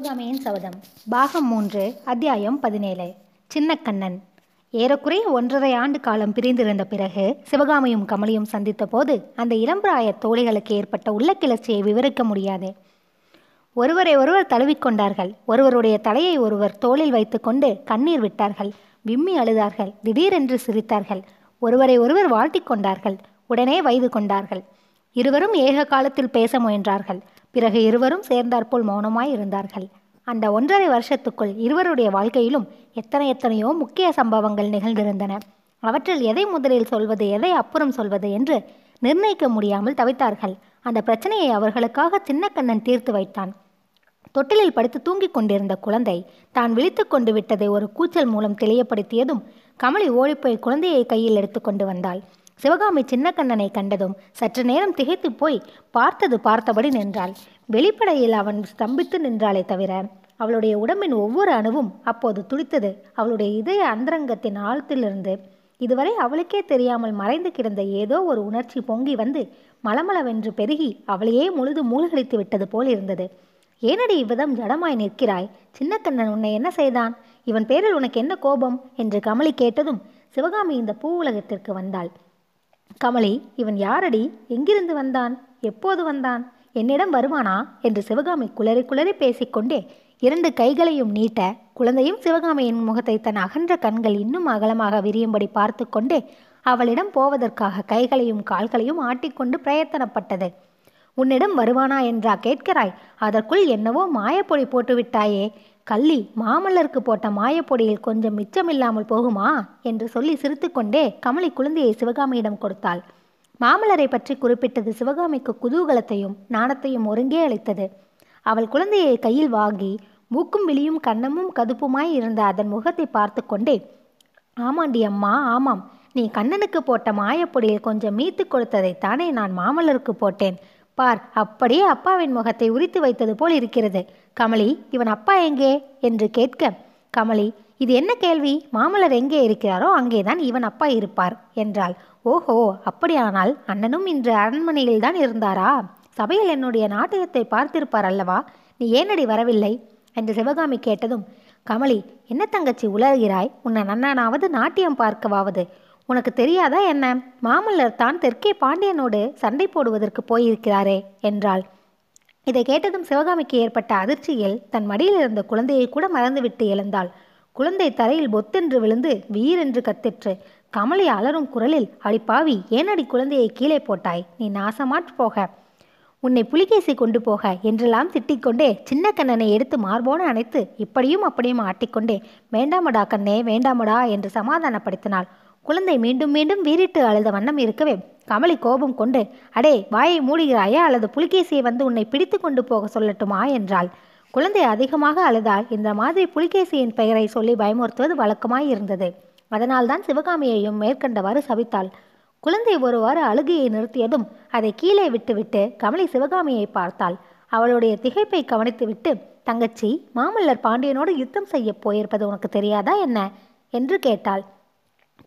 சிவகாமியின் சபதம். பாகம் மூன்று அத்தியாயம் பதினேழு. சின்னக்கண்ணன். ஏறக்குறைய ஒன்றரை ஆண்டு காலம் பிரிந்திருந்த பிறகு சிவகாமியும் கமலியும் சந்தித்த போது அந்த இளம்பிராய தோழிகளுக்கு ஏற்பட்ட உள்ள கிளர்ச்சியை விவரிக்க முடியாது. ஒருவரை ஒருவர் தழுவிக்கொண்டார்கள் ஒருவருடைய தலையை ஒருவர் தோளில் வைத்துக்கொண்டு கண்ணீர் விட்டார்கள். விம்மி அழுதார்கள். திடீரென்று சிரித்தார்கள். ஒருவரை ஒருவர் வாழ்த்திக் கொண்டார்கள். உடனே வைது கொண்டார்கள். இருவரும் ஏக காலத்தில் பேச முயன்றார்கள். பிறகு இருவரும் சேர்ந்தாற்போல் மௌனமாய் இருந்தார்கள் அந்த ஒன்றரை வருஷத்துக்குள் இருவருடைய வாழ்க்கையிலும் எத்தனை எத்தனையோ முக்கிய சம்பவங்கள் நிகழ்ந்திருந்தன. அவற்றில் எதை முதலில் சொல்வது எதை அப்புறம் சொல்வது என்று நிர்ணயிக்க முடியாமல் தவித்தார்கள். அந்த பிரச்சனையை அவர்களுக்காக சின்னக்கண்ணன் தீர்த்து வைத்தான். தொட்டிலில் படுத்து தூங்கிக் கொண்டிருந்த குழந்தை தான் விழித்து கொண்டு விட்டதை ஒரு கூச்சல் மூலம் தெளியப்படுத்தியதும் கமலி ஓடிப்போய் குழந்தையை கையில் எடுத்துக்கொண்டு வந்தாள். சிவகாமி சின்னக்கண்ணனை கண்டதும் சற்று நேரம் திகைத்து போய் பார்த்தது பார்த்தபடி நின்றாள். வெளிப்படையில் அவன் ஸ்தம்பித்து நின்றாளே தவிர அவளுடைய உடம்பின் ஒவ்வொரு அணுவும் அப்போது துடித்தது. அவளுடைய இதய அந்தரங்கத்தின் ஆழத்திலிருந்து. இதுவரை அவளுக்கே தெரியாமல் மறைந்து கிடந்த ஏதோ ஒரு உணர்ச்சி பொங்கி வந்து மலமளவென்று பெருகி அவளையே முழுது மூழ்கடித்து விட்டது போல் இருந்தது. ஏனடி இவ்விதம் ஜடமாய் நிற்கிறாய்? சின்னக்கண்ணன் உன்னை என்ன செய்தான்? இவன் பேரில் உனக்கு என்ன கோபம்? என்று கமலி கேட்டதும் சிவகாமி இந்த பூ உலகத்திற்கு வந்தாள். கமலி இவன் யாரடி? எங்கிருந்து வந்தான்? எப்போது வந்தான்? என்னிடம் வருவானா? என்று சிவகாமி குளறி குளறி பேசிக்கொண்டே இரண்டு கைகளையும் நீட்ட குழந்தையும் சிவகாமியின் முகத்தை தன் அகன்ற கண்கள் இன்னும் அகலமாக விரியும்படி பார்த்து கொண்டே அவளிடம் போவதற்காக கைகளையும் கால்களையும் ஆட்டிக்கொண்டு பிரயத்தனப்பட்டது. உன்னிடம் வருவானா? என்றா கேட்கிறாய். அதற்குள் என்னவோ மாயப்பொடி போட்டுவிட்டாயே. கள்ளி மாமல்லருக்கு போட்ட மாயப்பொடியில் கொஞ்சம் மிச்சமில்லாமல் போகுமா? என்று சொல்லி சிரித்துக்கொண்டே கமலி குழந்தையை சிவகாமியிடம் கொடுத்தாள். மாமல்லரை பற்றி குறிப்பிட்டது சிவகாமிக்கு குதூகலத்தையும் நாணத்தையும் ஒருங்கே அளித்தது. அவள் குழந்தையை கையில் வாங்கி மூக்கும் விழியும் கண்ணமும் கதுப்புமாய் இருந்த அதன் முகத்தை பார்த்து கொண்டே ஆமாண்டி அம்மா ஆமாம். நீ கண்ணனுக்கு போட்ட மாயப்பொடியில் கொஞ்சம் மீத்து கொடுத்ததைத்தானே நான் மாமல்லருக்கு போட்டேன். பார் அப்படியே அப்பாவின் முகத்தை உரித்து வைத்தது போல் இருக்கிறது. கமலி இவன் அப்பா எங்கே? என்று கேட்க கமலி இது என்ன கேள்வி? மாமல்லர் எங்கே இருக்கிறாரோ அங்கேதான் இவன் அப்பா இருப்பார் என்றாள். ஓஹோ அப்படியானால் அண்ணனும் இன்று அரண்மனையில் தான் இருந்தாரா? சபையில் என்னுடைய நாட்டகத்தை பார்த்திருப்பார் அல்லவா? நீ ஏனடி வரவில்லை? என்று சிவகாமி கேட்டதும் கமலி என்ன தங்கச்சி உலர்கிறாய்? உன்னை நன்னானாவது நாட்டியம் பார்க்கவாவது. உனக்கு தெரியாதா என்ன? மாமல்லர் தான் தெற்கே பாண்டியனோடு சண்டை போடுவதற்கு போயிருக்கிறாரே என்றாள். இதை கேட்டதும் சிவகாமிக்கு ஏற்பட்ட அதிர்ச்சியில் தன் மடியில் இருந்த குழந்தையை கூட மறந்துவிட்டு எழுந்தாள். குழந்தை தரையில் பொத்தென்று விழுந்து வீரென்று கத்திற்று. கமலி அலறும் குரலில் அடிப்பாவி ஏனடி குழந்தையை கீழே போட்டாய்? நீ நாசமாற்று போக. உன்னை புலிகேசி கொண்டு போக என்றெல்லாம் திட்டிக்கொண்டே சின்ன கண்ணனை எடுத்து மார்போன அணைத்து இப்படியும் அப்படியும் ஆட்டிக்கொண்டே வேண்டாமடா கண்ணே வேண்டாமடா என்று சமாதானப்படுத்தினாள். குழந்தை மீண்டும் மீண்டும் வீறிட்டு அழுத வண்ணம் இருக்கவே. கமலி கோபம் கொண்டு அடே வாயை மூடுகிறாயா? அல்லது புலிகேசியை வந்து உன்னை பிடித்து கொண்டு போக சொல்லட்டுமா? என்றாள். குழந்தை அதிகமாக அழுதால் இந்த மாதிரி புலிகேசியின் பெயரை சொல்லி பயமுறுத்துவது வழக்கமாய் இருந்தது. அதனால்தான் சிவகாமியையும் மேற்கண்டவாறு சபித்தாள் குழந்தை ஒருவாறு அழுகையை நிறுத்தியதும் அதை கீழே விட்டுவிட்டு கமலி சிவகாமியை பார்த்தாள். அவளுடைய திகைப்பை கவனித்துவிட்டு தங்கச்சி மாமல்லர் பாண்டியனோடு யுத்தம் செய்ய போயிருப்பது உனக்கு தெரியாதா என்ன? என்று கேட்டாள்.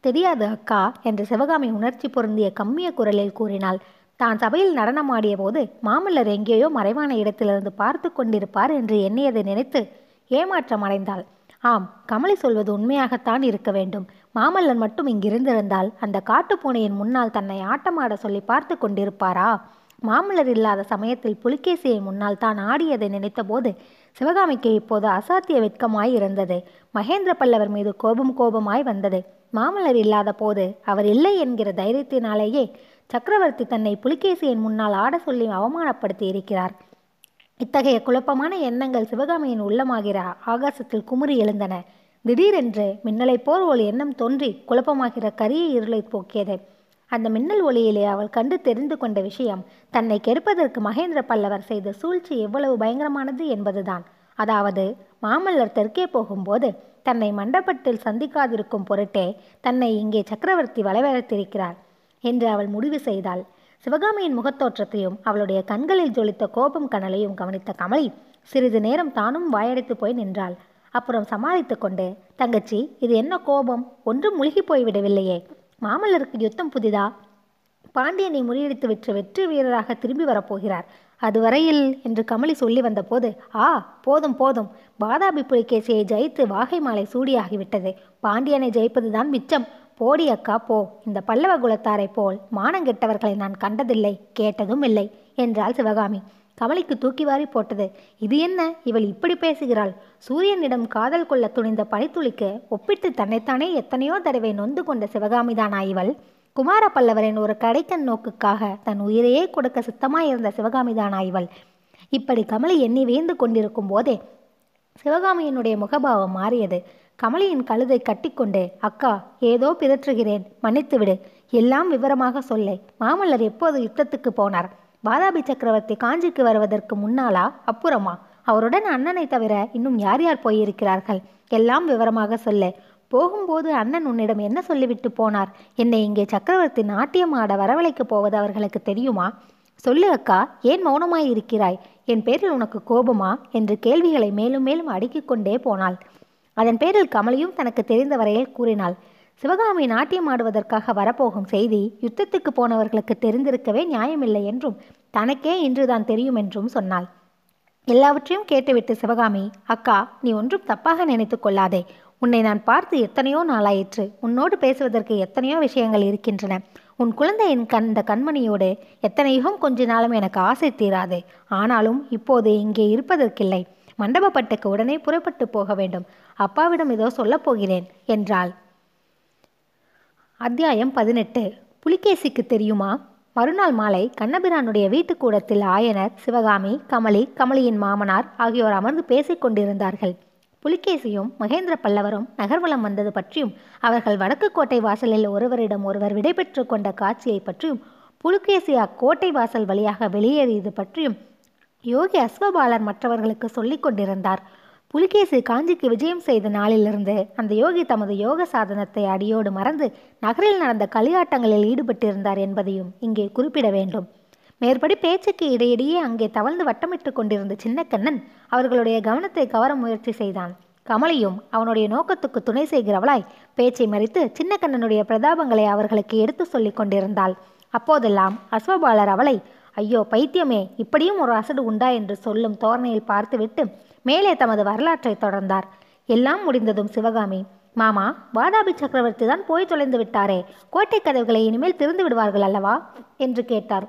தெரியாது அக்கா என்று சிவகாமி உணர்ச்சி பொருந்திய கம்மிய குரலில் கூறினாள். தான் சபையில் நடனமாடிய போது மாமல்லர் எங்கேயோ மறைவான இடத்திலிருந்து பார்த்து கொண்டிருப்பார் என்று எண்ணியதை நினைத்து ஏமாற்றம் அடைந்தாள். ஆம் கமலி சொல்வது உண்மையாகத்தான் இருக்க வேண்டும். மாமல்லர் மட்டும் இங்கிருந்திருந்தால் அந்த காட்டுப்பூனையின் முன்னால் தன்னை ஆட்டமாட சொல்லி பார்த்து கொண்டிருப்பாரா? மாமல்லர் இல்லாத சமயத்தில் புலிகேசியை முன்னால் தான் ஆடியதை நினைத்தபோது சிவகாமிக்கு இப்போது அசாத்திய வெட்கமாய் இருந்தது. மகேந்திர பல்லவர் மீது கோபம் கோபமாய் வந்தது. மாமல்லர் இல்லாத போது அவர் இல்லை என்கிற தைரியத்தினாலேயே சக்கரவர்த்தி தன்னை புலிகேசியின் முன்னால் ஆட சொல்லி அவமானப்படுத்தி இருக்கிறார். இத்தகைய குழப்பமான எண்ணங்கள் சிவகாமியின் உள்ளமாகிற ஆகாசத்தில் குமுறி எழுந்தன. திடீரென்று மின்னலைப் போர் ஒரு எண்ணம் தோன்றி குழப்பமாகிற கரிய இருளை போக்கியது. அந்த மின்னல் ஒளியிலே அவள் கண்டு தெரிந்து கொண்ட விஷயம் தன்னை கெடுப்பதற்கு மகேந்திர பல்லவர் செய்த சூழ்ச்சி எவ்வளவு பயங்கரமானது என்பதுதான். அதாவது மாமல்லர் தெற்கே போகும்போது தன்னை மண்டபத்தில் சந்திக்காதிருக்கும் பொருட்டே தன்னை இங்கே சக்கரவர்த்தி வளவழைத்திருக்கிறார் என்று அவள் முடிவு செய்தாள். சிவகாமியின் முகத்தோற்றத்தையும் அவளுடைய கண்களில் ஜொலித்த கோபம் கனலையும் கவனித்த கமலி சிறிது நேரம் தானும் வாயடைத்து போய் நின்றாள். அப்புறம் சமாளித்து கொண்டு தங்கச்சி இது என்ன கோபம்? ஒன்றும் முழுகி போய்விடவில்லையே மாமல்லருக்கு யுத்தம் புதிதா? பாண்டியனை முறியடித்து விற்று வெற்றி வீரராக திரும்பி வரப்போகிறார் அதுவரையில் என்று கமலி சொல்லி வந்தபோது ஆ போதும் போதும். பாதாபி புலிகேசியை ஜெயித்து வாகை மாலை சூடியாகிவிட்டது. பாண்டியனை ஜெயிப்பதுதான் மிச்சம். போடி அக்கா போ. இந்த பல்லவ குலத்தாரைப் போல் மானங்கெட்டவர்களை நான் கண்டதில்லை கேட்டதும் இல்லை என்றாள் சிவகாமி. கமலிக்கு தூக்கி வாரி போட்டது இது என்ன? இவள் இப்படி பேசுகிறாள். சூரியனிடம் காதல் கொள்ள துணிந்த பனித்துளிக்கு ஒப்பிட்டு தன்னைத்தானே எத்தனையோ தடவை நொந்து கொண்ட சிவகாமிதானா இவள்? குமார பல்லவரின் ஒரு கடைக்கன் நோக்குக்காக தன் உயிரையே கொடுக்க சித்தமாயிருந்த சிவகாமிதான் ஆய்வள். இப்படி கமலி எண்ணி வேந்து கொண்டிருக்கும் போதே சிவகாமியினுடைய முகபாவம் மாறியது. கமலியின் கழுதை கட்டிக்கொண்டு அக்கா ஏதோ பிதற்றுகிறேன் மன்னித்துவிடு எல்லாம் விவரமாக சொல்லை. மாமல்லர் எப்போது யுத்தத்துக்கு போனார்? வாதாபி சக்கரவர்த்தி காஞ்சிக்கு வருவதற்கு முன்னாலா அப்புறமா? அவருடன் அண்ணனை தவிர இன்னும் யார் யார் போயிருக்கிறார்கள்? எல்லாம் விவரமாக சொல்ல. போகும்போது அண்ணன் உன்னிடம் என்ன சொல்லிவிட்டு போனார்? என்னை இங்கே சக்கரவர்த்தி நாட்டியம் ஆட வரவழைக்கப் போவது அவர்களுக்கு தெரியுமா? சொல்லு அக்கா ஏன் மௌனமாய் இருக்கிறாய்? என் பேரில் உனக்கு கோபமா? என்று கேள்விகளை மேலும் மேலும் அடுக்கிக் கொண்டே போனாள். அதன் பேரில் கமலியும் தனக்கு தெரிந்த வரையில் கூறினாள் சிவகாமி நாட்டியம் ஆடுவதற்காக வரப்போகும் செய்தி யுத்தத்துக்கு போனவர்களுக்கு தெரிந்திருக்கவே நியாயமில்லை என்றும் தனக்கே இன்றுதான் தெரியும் என்றும் சொன்னாள். எல்லாவற்றையும் கேட்டுவிட்டு சிவகாமி அக்கா நீ ஒன்றும் தப்பாக நினைத்து கொள்ளாதே. உன்னை நான் பார்த்து எத்தனையோ நாளாயிற்று. உன்னோடு பேசுவதற்கு எத்தனையோ விஷயங்கள் இருக்கின்றன. உன் குழந்தையின் கண் இந்த கண்மணியோடு எத்தனையோ கொஞ்ச நாளும் எனக்கு ஆசை தீராது. ஆனாலும் இப்போது இங்கே இருப்பதற்கில்லை. மண்டபப்பட்டுக்கு உடனே புறப்பட்டு போக வேண்டும். அப்பாவிடம் ஏதோ சொல்லப் போகிறேன் என்றாள். அத்தியாயம் பதினெட்டு. புலிகேசிக்கு தெரியுமா? மறுநாள் மாலை கண்ணபிரானுடைய வீட்டுக்கூடத்தில் ஆயனர் சிவகாமி கமலி கமலியின் மாமனார் ஆகியோர் அமர்ந்து பேசிக் கொண்டிருந்தார்கள். புலிகேசியும் மகேந்திர பல்லவரும் நகர்வலம் வந்தது பற்றியும் அவர்கள் வடக்கு கோட்டை வாசலில் ஒருவரிடம் ஒருவர் விடைபெற்று கொண்ட காட்சியை பற்றியும் புலிகேசி அக்கோட்டை வாசல் வழியாக வெளியேறியது பற்றியும் யோகி அஸ்வபாலர் மற்றவர்களுக்கு சொல்லிக் கொண்டிருந்தார். புலிகேசி காஞ்சிக்கு விஜயம் செய்த நாளிலிருந்து அந்த யோகி தமது யோக சாதனத்தை அடியோடு மறந்து நகரில் நடந்த களியாட்டங்களில் ஈடுபட்டிருந்தார் என்பதையும் இங்கே குறிப்பிட வேண்டும். மேற்படி பேச்சுக்கு இடையிடையே அங்கே தவழ்ந்து வட்டமிட்டு கொண்டிருந்த சின்னக்கண்ணன் அவர்களுடைய கவனத்தை கவர முயற்சி செய்தான். கமலியும் அவனுடைய நோக்கத்துக்கு துணை செய்கிறவளாய் பேச்சை மறித்து சின்னக்கண்ணனுடைய பிரதாபங்களை அவர்களுக்கு எடுத்து சொல்லிக் கொண்டிருந்தாள். அப்போதெல்லாம் அஸ்வபாலர் அவளை ஐயோ பைத்தியமே இப்படியும் ஒரு அசடு உண்டா? என்று சொல்லும் தோரணையில் பார்த்துவிட்டு மேலே தமது வரலாற்றை தொடர்ந்தார். எல்லாம் முடிந்ததும் சிவகாமி. மாமா வாதாபி சக்கரவர்த்தி தான் போய் தொலைந்து விட்டாரே. கோட்டை கதவுகளை இனிமேல் திறந்து விடுவார்கள் அல்லவா? என்று கேட்டார்.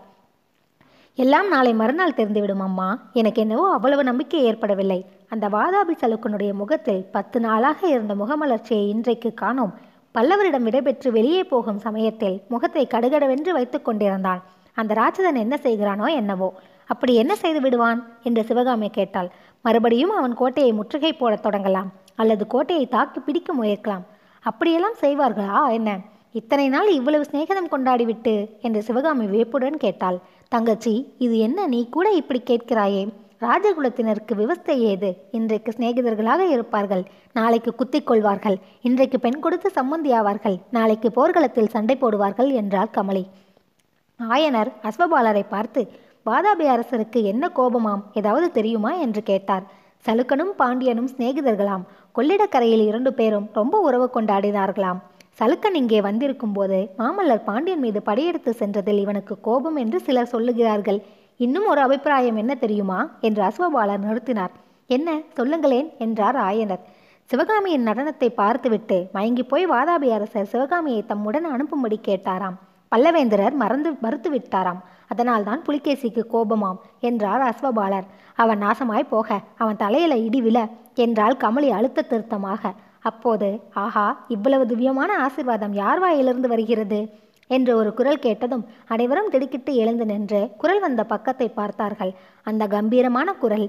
எல்லாம் நாளை மறுநாள் தெரிந்துவிடும் அம்மா. எனக்கு என்னவோ அவ்வளவு நம்பிக்கை ஏற்படவில்லை. அந்த வாதாபி சலுக்கனுடைய முகத்தில் பத்து நாளாக இருந்த முகமலர்ச்சியை இன்றைக்கு காணோம். பல்லவரிடம் விடைபெற்று வெளியே போகும் சமயத்தில் முகத்தை கடுகடவென்று வைத்துக் கொண்டிருந்தான் அந்த ராட்சதன் என்ன செய்கிறானோ என்னவோ. அப்படி என்ன செய்து விடுவான்? என்று சிவகாமி கேட்டாள். மறுபடியும் அவன் கோட்டையை முற்றுகை போடத் தொடங்கலாம். அல்லது கோட்டையை தாக்கி பிடிக்க முயற்கலாம். அப்படியெல்லாம் செய்வார்களா? என்ன? இத்தனை நாள் இவ்வளவு சிநேகிதம் கொண்டாடிவிட்டு? என்று சிவகாமி வியப்புடன் கேட்டாள். தங்கச்சி இது என்ன நீ கூட இப்படி கேட்கிறாயே? ராஜகுலத்தினருக்கு விவஸ்தை ஏது? இன்றைக்கு சிநேகிதர்களாக இருப்பார்கள் நாளைக்கு குத்திக் கொள்வார்கள் இன்றைக்கு பெண் கொடுத்து சம்மந்தியாவார்கள் நாளைக்கு போர்க்களத்தில் சண்டை போடுவார்கள் என்றார் கமலி. ஆயனர் அஸ்வபாலரை பார்த்து வாதாபி அரசருக்கு என்ன கோபமாம்? ஏதாவது தெரியுமா? என்று கேட்டார். சலுக்கனும் பாண்டியனும் சிநேகிதர்களாம். கொள்ளிடக்கரையில் இரண்டு பேரும் ரொம்ப உறவு கொண்டாடினார்களாம். சலுக்கன் இங்கே வந்திருக்கும் போது மாமல்லர் பாண்டியன் மீது படையெடுத்து சென்றதில் இவனுக்கு கோபம் என்று சிலர் சொல்லுகிறார்கள். இன்னும் ஒரு அபிப்பிராயம் என்ன தெரியுமா? என்று அசுவபாலர் நிறுத்தினார். என்ன? சொல்லுங்களேன் என்றார் ஆயனர். சிவகாமியின் நடனத்தை பார்த்துவிட்டு மயங்கி போய் வாதாபி அரசர் சிவகாமியை தம்முடன் அனுப்பும்படி கேட்டாராம். பல்லவேந்திரர் மறந்து மறுத்து விட்டாராம் அதனால்தான் புலிகேசிக்கு கோபமாம் என்றார் அஸ்வபாலர் அவன் நாசமாய் போக அவன் தலையில இடி விழ என்றாள் கமலி அழுத்த திருத்தமாக. அப்போது ஆஹா இவ்வளவு திவ்யமான ஆசிர்வாதம் யார் வாயிலிருந்து வருகிறது? என்று ஒரு குரல் கேட்டதும் அனைவரும் திடுக்கிட்டு எழுந்து நின்று குரல் வந்த பக்கத்தை பார்த்தார்கள். அந்த கம்பீரமான குரல்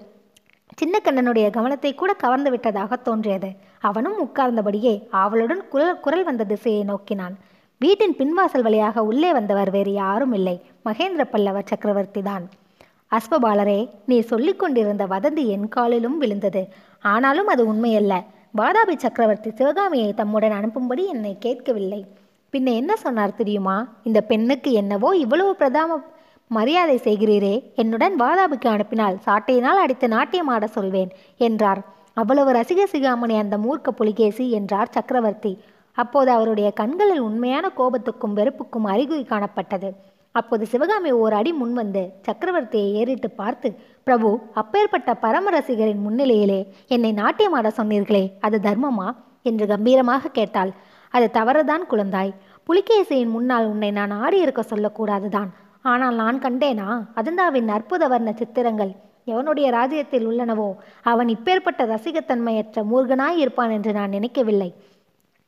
சின்னக்கண்ணனுடைய கவனத்தை கூட கவர்ந்து விட்டதாக தோன்றியது. அவனும் உட்கார்ந்தபடியே ஆவலுடன் குரல் குரல் வந்த திசையை நோக்கினான். வீட்டின் பின்வாசல் வழியாக உள்ளே வந்தவர் வேறு யாரும் இல்லை. மகேந்திர பல்லவ சக்கரவர்த்தி தான். அஸ்வபாலரே நீ சொல்லிக் கொண்டிருந்த வதந்தி என் காலிலும் விழுந்தது. ஆனாலும் அது உண்மையல்ல. வாதாபி சக்கரவர்த்தி சிவகாமியை தம்முடன் அனுப்பும்படி என்னை கேட்கவில்லை. பின்ன என்ன சொன்னார் தெரியுமா? இந்த பெண்ணுக்கு என்னவோ இவ்வளவு பிரதாம மரியாதை செய்கிறீரே என்னுடன் வாதாபிக்கு அனுப்பினால் சாட்டையினால் அடித்து நாட்டியமாட சொல்வேன் என்றார். அவ்வளவு ரசிக சிகாமணி அந்த மூர்க்க புலிகேசி என்றார் சக்கரவர்த்தி. அப்போது அவருடைய கண்களில் உண்மையான கோபத்துக்கும் வெறுப்புக்கும் அறிகுறி காணப்பட்டது. அப்போது சிவகாமி ஓர் அடி முன்வந்து சக்கரவர்த்தியை ஏறிட்டு பார்த்து பிரபு அப்பேற்பட்ட பரம ரசிகரின் முன்னிலையிலே என்னை நாட்டியமாட சொன்னீர்களே அது தர்மமா? என்று கம்பீரமாக கேட்டாள். அது தவறுதான் குழந்தாய். புலிகேசியின் முன்னால் உன்னை நான் ஆடியிருக்க சொல்லக்கூடாதுதான். ஆனால் நான் கண்டேனா? அதந்தாவின் அற்புத வர்ண சித்திரங்கள். எவனுடைய ராஜ்யத்தில் உள்ளனவோ அவன் இப்பேற்பட்ட ரசிகத்தன்மையற்ற மூர்கனாய் இருப்பான் என்று நான் நினைக்கவில்லை.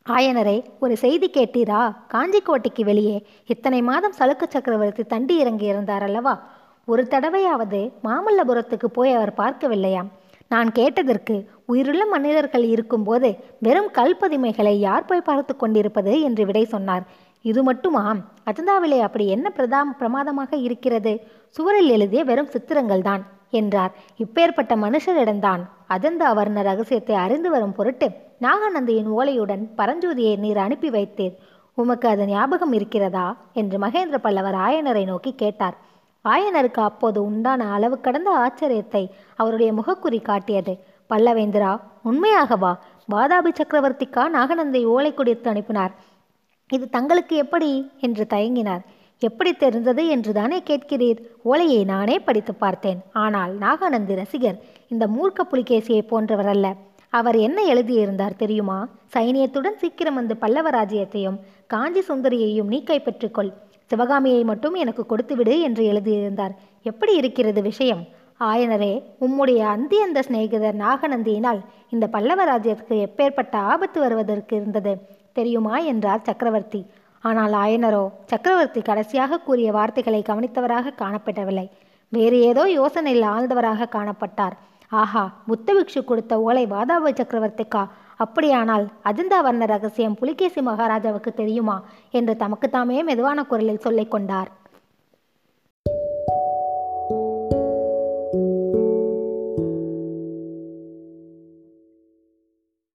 ஆயனரே ஒரு செய்தி கேட்டீரா? காஞ்சிக்கோட்டைக்கு வெளியே இத்தனை மாதம் சலுக்கு சக்கரவர்த்தி தண்டி இறங்கி இருந்தார் அல்லவா? ஒரு தடவையாவது மாமல்லபுரத்துக்கு போய் அவர் பார்க்கவில்லையாம். நான் கேட்டதற்கு உயிருள்ள மனிதர்கள் இருக்கும்போது வெறும் கல்பதிமைகளை யார் போய் பார்த்து கொண்டிருப்பது என்று விடை சொன்னார். இது மட்டுமாம். அஜந்தாவிலே அப்படி என்ன பிரதா பிரமாதமாக இருக்கிறது? சுவரில் எழுதிய வெறும் சித்திரங்கள் தான் என்றார். இப்பேற்பட்ட மனுஷரிடம்தான் அஜந்தா வர்ண ரகசியத்தை அறிந்து வரும் பொருட்டு நாகநந்தியின் ஓலையுடன் பரஞ்சோதியை நீர் அனுப்பி வைத்தேன் உமக்கு அது ஞாபகம் இருக்கிறதா? என்று மகேந்திர பல்லவர் ஆயனரை நோக்கி கேட்டார். ஆயனருக்கு அப்போது உண்டான அளவு கடந்த ஆச்சரியத்தை அவருடைய முகக்குறி காட்டியது. பல்லவேந்திரா உண்மையாகவா வாதாபி சக்கரவர்த்திக்கா நாகநந்தை ஓலை கொடுத்து அனுப்பினார். இது தங்களுக்கு எப்படி என்று தயங்கினார். எப்படி தெரிந்தது என்று தானே கேட்கிறீர்? ஓலையை நானே படித்து பார்த்தேன். ஆனால் நாகானந்தி ரசிகர் இந்த மூர்க்க புலிகேசியை போன்றவர் அல்ல அவர் என்ன எழுதியிருந்தார் தெரியுமா? சைனியத்துடன் சீக்கிரம் வந்து பல்லவ ராஜ்யத்தையும் காஞ்சி சுந்தரியையும் நீ கைப்பற்றிக்கொள் சிவகாமியை மட்டும் எனக்கு கொடுத்துவிடு என்று எழுதியிருந்தார். எப்படி இருக்கிறது விஷயம்? ஆயனரே உம்முடைய அந்தி அந்த சிநேகிதர் நாகநந்தியினால் இந்த பல்லவ ராஜ்யத்துக்கு எப்பேற்பட்ட ஆபத்து வருவதற்கு இருந்தது தெரியுமா? என்றார் சக்கரவர்த்தி. ஆனால் ஆயனரோ சக்கரவர்த்தி கடைசியாக கூறிய வார்த்தைகளை கவனித்தவராக காணப்படவில்லை. வேறு ஏதோ யோசனையில் ஆழ்ந்தவராக காணப்பட்டார். ஆஹா புத்தபிக்ஷு கொடுத்த ஓலை வாதாபி சக்கரவர்த்திக்கா? அப்படியானால் அஜந்தா வர்ண ரகசியம் புலிகேசி மகாராஜாவுக்கு தெரியுமா? என்று தமக்குத்தாமே மெதுவான குரலில் சொல்லிக் கொண்டார்.